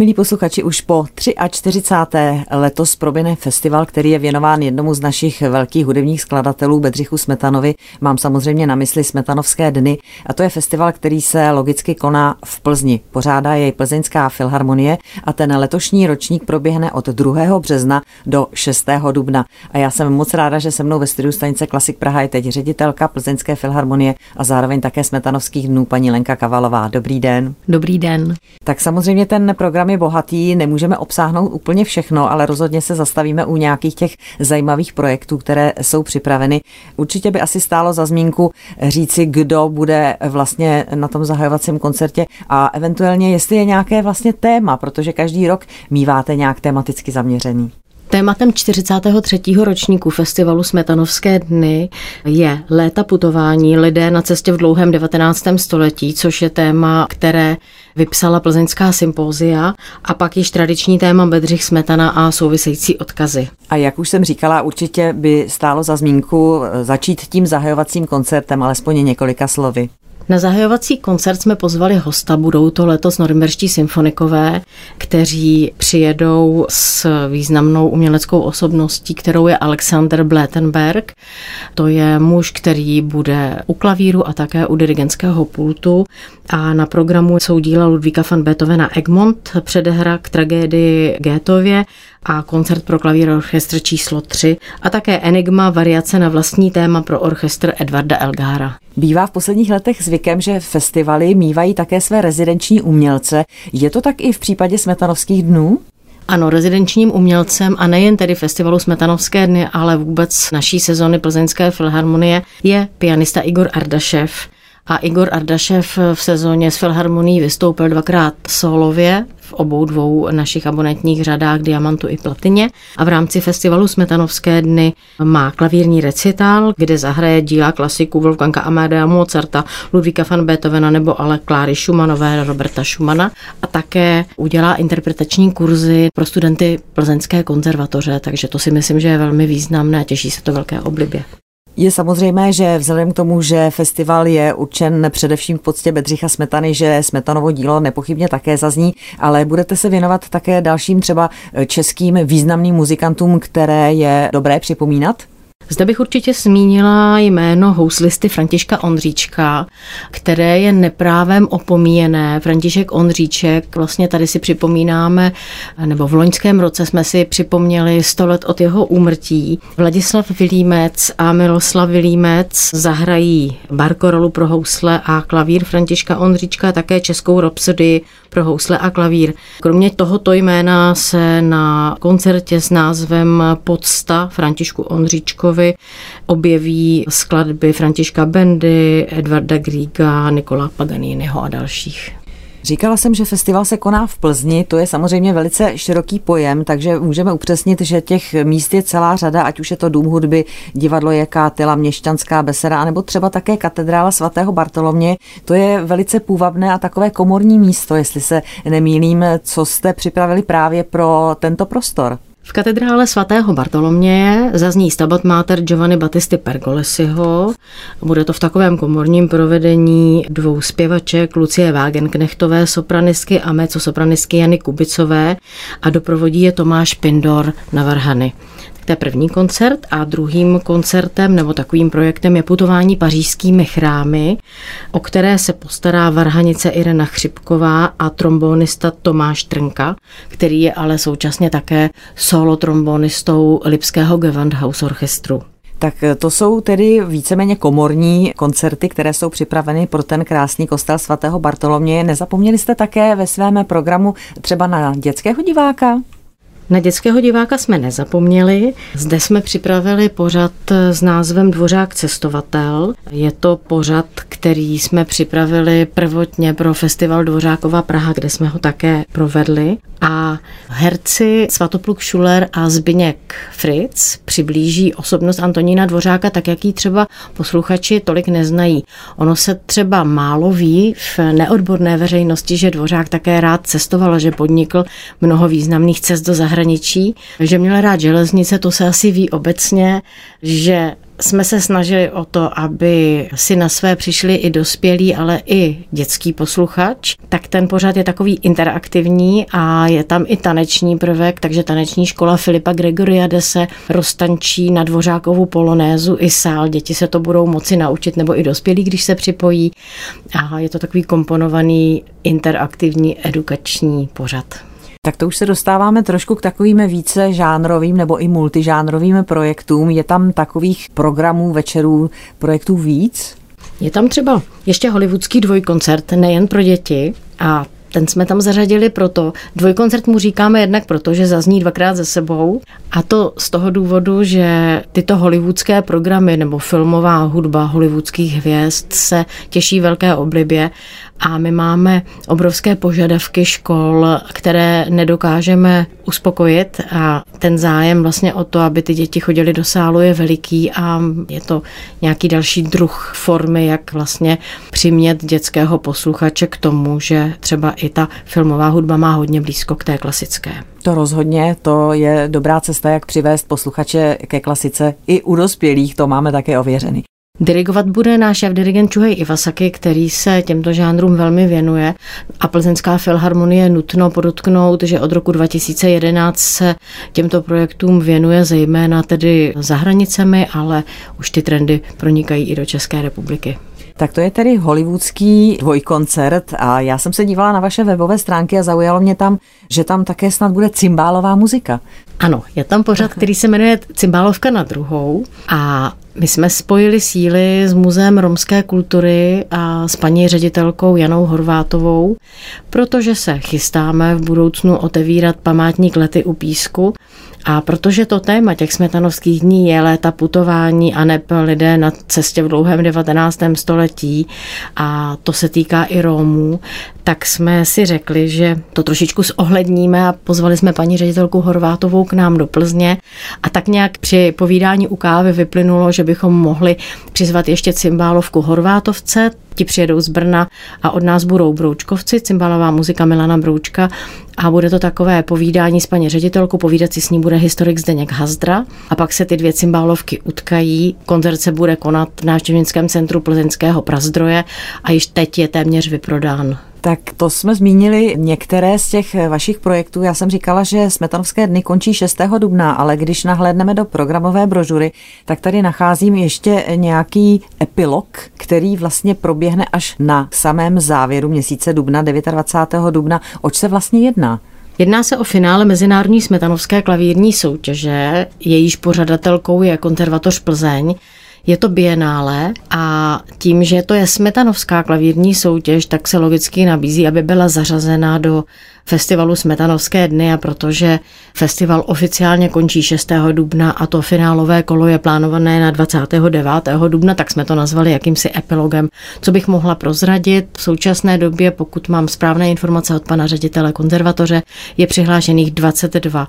Milí posluchači, už po 43. letos proběhne festival, který je věnován jednomu z našich velkých hudebních skladatelů Bedřichu Smetanovi. Mám samozřejmě na mysli Smetanovské dny a to je festival, který se logicky koná v Plzni. Pořádá jej Plzeňská filharmonie a ten letošní ročník proběhne od 2. března do 6. dubna. A já jsem moc ráda, že se mnou ve studiu stanice Klasik Praha je teď ředitelka Plzeňské filharmonie a zároveň také Smetanovských dnů paní Lenka Kavalová. Dobrý den. Dobrý den. Tak samozřejmě ten program je bohatý, nemůžeme obsáhnout úplně všechno, ale rozhodně se zastavíme u nějakých těch zajímavých projektů, které jsou připraveny. Určitě by asi stálo za zmínku říci, kdo bude vlastně na tom zahajovacím koncertě a eventuálně, jestli je nějaké vlastně téma, protože každý rok míváte nějak tematicky zaměřený. Tématem 43. ročníku festivalu Smetanovské dny je léta putování lidé na cestě v dlouhém 19. století, což je téma, které vypsala plzeňská sympózia a pak již tradiční téma Bedřich Smetana a související odkazy. A jak už jsem říkala, určitě by stálo za zmínku začít tím zahajovacím koncertem, alespoň několika slovy. Na zahajovací koncert jsme pozvali hosta, budou to letos norimberští symfonikové, kteří přijedou s významnou uměleckou osobností, kterou je Alexander Blätenberg. To je muž, který bude u klavíru a také u dirigentského pultu a na programu jsou díla Ludvíka van Beethovena Egmont, předehra k tragédii Gétově a koncert pro klavír orchestr číslo 3 a také Enigma variace na vlastní téma pro orchestr Edvarda Elgára. Bývá v posledních letech zvykem, že festivaly mývají také své rezidenční umělce. Je to tak i v případě Smetanovských dnů? Ano, rezidenčním umělcem a nejen tedy festivalu Smetanovské dny, ale vůbec naší sezony Plzeňské filharmonie je pianista Igor Ardašev. A Igor Ardašev v sezóně s Filharmonií vystoupil dvakrát solově v obou dvou našich abonentních řadách Diamantu i Platině a v rámci festivalu Smetanovské dny má klavírní recitál, kde zahraje díla klasiků Wolfganga Amadea Mozarta, Ludvíka van Beethovena nebo ale Kláry Schumannové, Roberta Schumana a také udělá interpretační kurzy pro studenty Plzeňské konzervatoře, takže to si myslím, že je velmi významné a těší se to velké oblibě. Je samozřejmé, že vzhledem k tomu, že festival je určen především v poctě Bedřicha Smetany, že Smetanovo dílo nepochybně také zazní, ale budete se věnovat také dalším třeba českým významným muzikantům, které je dobré připomínat? Zde bych určitě zmínila jméno houslisty Františka Ondříčka, které je neprávem opomíjené. František Ondříček, vlastně tady si připomínáme, nebo v loňském roce jsme si připomněli 100 let od jeho úmrtí. Vladislav Vilímec a Miloslav Vilímec zahrají barkorolu pro housle a klavír Františka Ondříčka, také českou rhapsodii pro housle a klavír. Kromě tohoto jména se na koncertě s názvem Podsta Františku Ondříčkovi objeví skladby Františka Bendy, Edvarda Griega, Nikola Paganiniho a dalších. Říkala jsem, že festival se koná v Plzni, to je samozřejmě velice široký pojem, takže můžeme upřesnit, že těch míst je celá řada, ať už je to Dům hudby, divadlo Jaká Tyla, Měšťanská beseda, nebo třeba také katedrála svatého Bartolomě. To je velice půvabné a takové komorní místo, jestli se nemýlím, co jste připravili právě pro tento prostor. V katedrále svatého Bartoloměje zazní stabat Mater Giovanni Battisti Pergolesiho. Bude to v takovém komorním provedení dvou zpěvaček Lucie Wagenknechtové, sopranistky a sopranistky Jany Kubicové a doprovodí je Tomáš Pindor na Varhany. To je první koncert a druhým koncertem nebo takovým projektem je putování pařížskými chrámy, o které se postará varhanice Irena Chřipková a trombonista Tomáš Trnka, který je ale současně také solo trombonistou Lipského Gewandhaus orchestru. Tak to jsou tedy víceméně komorní koncerty, které jsou připraveny pro ten krásný kostel svatého Bartoloměje. Nezapomněli jste také ve svém programu třeba na dětského diváka? Na dětského diváka jsme nezapomněli. Zde jsme připravili pořad s názvem Dvořák cestovatel. Je to pořad, který jsme připravili prvotně pro festival Dvořákova Praha, kde jsme ho také provedli. A herci Svatopluk Schuller a Zbyněk Fritz přiblíží osobnost Antonína Dvořáka tak, jak ji třeba posluchači tolik neznají. Ono se třeba málo ví v neodborné veřejnosti, že Dvořák také rád cestoval, že podnikl mnoho významných cest do zahraničí, že měl rád železnice, to se asi ví obecně, že jsme se snažili o to, aby si na své přišli i dospělí, ale i dětský posluchač, tak ten pořad je takový interaktivní a je tam i taneční prvek, takže taneční škola Filipa Gregoriade se roztančí na Dvořákovu polonézu i sál. Děti se to budou moci naučit, nebo i dospělí, když se připojí. A je to takový komponovaný interaktivní edukační pořad. Tak to už se dostáváme trošku k takovým více žánrovým nebo i multižánrovým projektům. Je tam takových programů, večerů, projektů víc? Je tam třeba ještě hollywoodský dvojkoncert, nejen pro děti, a ten jsme tam zařadili proto. Dvojkoncert mu říkáme jednak proto, že zazní dvakrát za sebou. A to z toho důvodu, že tyto hollywoodské programy nebo filmová hudba hollywoodských hvězd se těší velké oblibě a my máme obrovské požadavky škol, které nedokážeme uspokojit a ten zájem vlastně o to, aby ty děti chodily do sálu je veliký a je to nějaký další druh formy, jak vlastně přimět dětského posluchače k tomu, že třeba i ta filmová hudba má hodně blízko k té klasické. To rozhodně, to je dobrá cesta, jak přivést posluchače ke klasice. I u dospělých to máme také ověřený. Dirigovat bude náš šéf dirigent Čuhej Iwasaki, který se těmto žánrům velmi věnuje. A Plzeňská filharmonie nutno podotknout, že od roku 2011 se těmto projektům věnuje zejména tedy za hranicemi, ale už ty trendy pronikají i do České republiky. Tak to je tedy hollywoodský dvojkoncert a já jsem se dívala na vaše webové stránky a zaujalo mě tam, že tam také snad bude cymbálová muzika. Ano, je tam pořad, který se jmenuje Cymbálovka na druhou a my jsme spojili síly s Muzeem romské kultury a s paní ředitelkou Janou Horvátovou, protože se chystáme v budoucnu otevírat památník lety u písku a protože to téma těch smetanovských dní je léta putování a neb lidé na cestě v dlouhém 19. století a to se týká i Rómů, tak jsme si řekli, že to trošičku zohledníme a pozvali jsme paní ředitelku Horvátovou k nám do Plzně a tak nějak při povídání u kávy vyplynulo, že bychom mohli přizvat ještě cymbálovku Horvátovce, ti přijedou z Brna a od nás budou Broučkovci, cymbálová muzika Milana Broučka a bude to takové povídání s paní ředitelkou, povídat si s ní bude historik Zdeněk Hazdra a pak se ty dvě cymbálovky utkají. Koncert se bude konat v návštěvnickém centru plzeňského Prazdroje a již teď je téměř vyprodán. Tak to jsme zmínili některé z těch vašich projektů. Já jsem říkala, že Smetanovské dny končí 6. dubna, ale když nahlédneme do programové brožury, tak tady nacházím ještě nějaký epilog, který vlastně proběhne až na samém závěru měsíce dubna, 29. dubna. Oč se vlastně jedná? Jedná se o finále Mezinárodní smetanovské klavírní soutěže, jejíž pořadatelkou je konzervatoř Plzeň. Je to bienále a tím, že to je smetanovská klavírní soutěž, tak se logicky nabízí, aby byla zařazena do festivalu Smetanovské dny a protože festival oficiálně končí 6. dubna a to finálové kolo je plánované na 29. dubna, tak jsme to nazvali jakýmsi epilogem. Co bych mohla prozradit? V současné době, pokud mám správné informace od pana ředitele konzervatoře, je přihlášených 22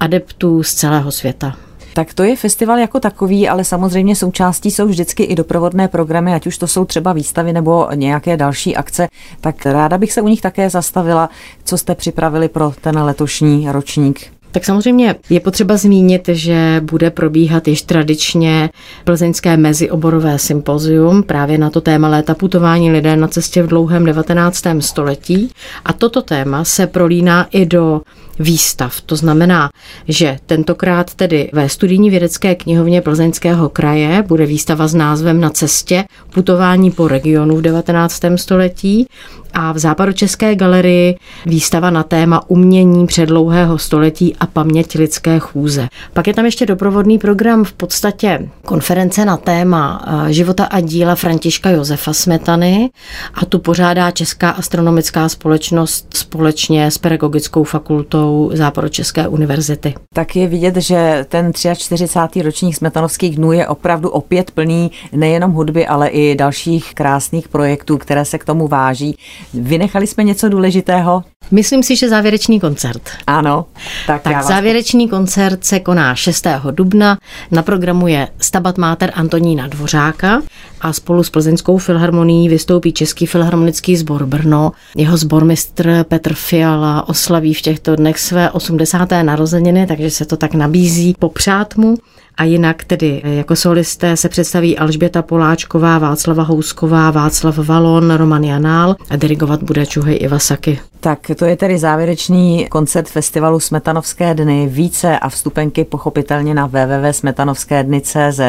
adeptů z celého světa. Tak to je festival jako takový, ale samozřejmě součástí jsou vždycky i doprovodné programy, ať už to jsou třeba výstavy nebo nějaké další akce. Tak ráda bych se u nich také zastavila, co jste připravili pro ten letošní ročník. Tak samozřejmě je potřeba zmínit, že bude probíhat již tradičně plzeňské mezioborové sympozium právě na to téma léta putování lidé na cestě v dlouhém 19. století. A toto téma se prolíná i do výstav. To znamená, že tentokrát tedy ve studijní vědecké knihovně Plzeňského kraje bude výstava s názvem Na cestě putování po regionu v 19. století a v západočeské galerii výstava na téma umění předlouhého století a paměť lidské chůze. Pak je tam ještě doprovodný program v podstatě konference na téma eh, života a díla Františka Josefa Smetany a tu pořádá Česká astronomická společnost společně s Pedagogickou fakultou Západočeské univerzity. Tak je vidět, že ten 43. ročník Smetanovských dnů je opravdu opět plný nejenom hudby, ale i dalších krásných projektů, které se k tomu váží. Vynechali jsme něco důležitého? Myslím si, že závěrečný koncert. Ano. Tak, tak závěrečný koncert se koná 6. dubna. Na programu je Stabat Mater Antonína Dvořáka a spolu s Plzeňskou filharmonií vystoupí Český filharmonický sbor Brno. Jeho sbormistr Petr Fiala oslaví v těchto dnech své 80. narozeniny, takže se to tak nabízí popřát mu. A jinak tedy jako solisté se představí Alžběta Poláčková, Václava Housková, Václav Valon, Roman Janál a dirigovat bude Čuhej Iwasaki. Tak to je tedy závěrečný koncert festivalu Smetanovské dny. Více a vstupenky pochopitelně na www.smetanovskédny.cz.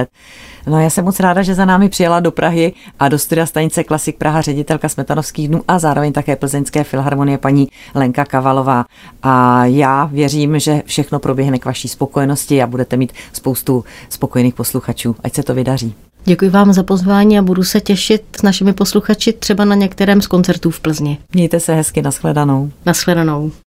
No já jsem moc ráda, že za námi přijela do Prahy a do studia stanice Klasik Praha ředitelka Smetanovských dnů a zároveň také Plzeňské filharmonie paní Lenka Kavalová. A já věřím, že všechno proběhne k vaší spokojenosti a budete mít spoustu spokojených posluchačů. Ať se to vydaří. Děkuji vám za pozvání a budu se těšit s našimi posluchači třeba na některém z koncertů v Plzni. Mějte se hezky, nashledanou. Nashledanou.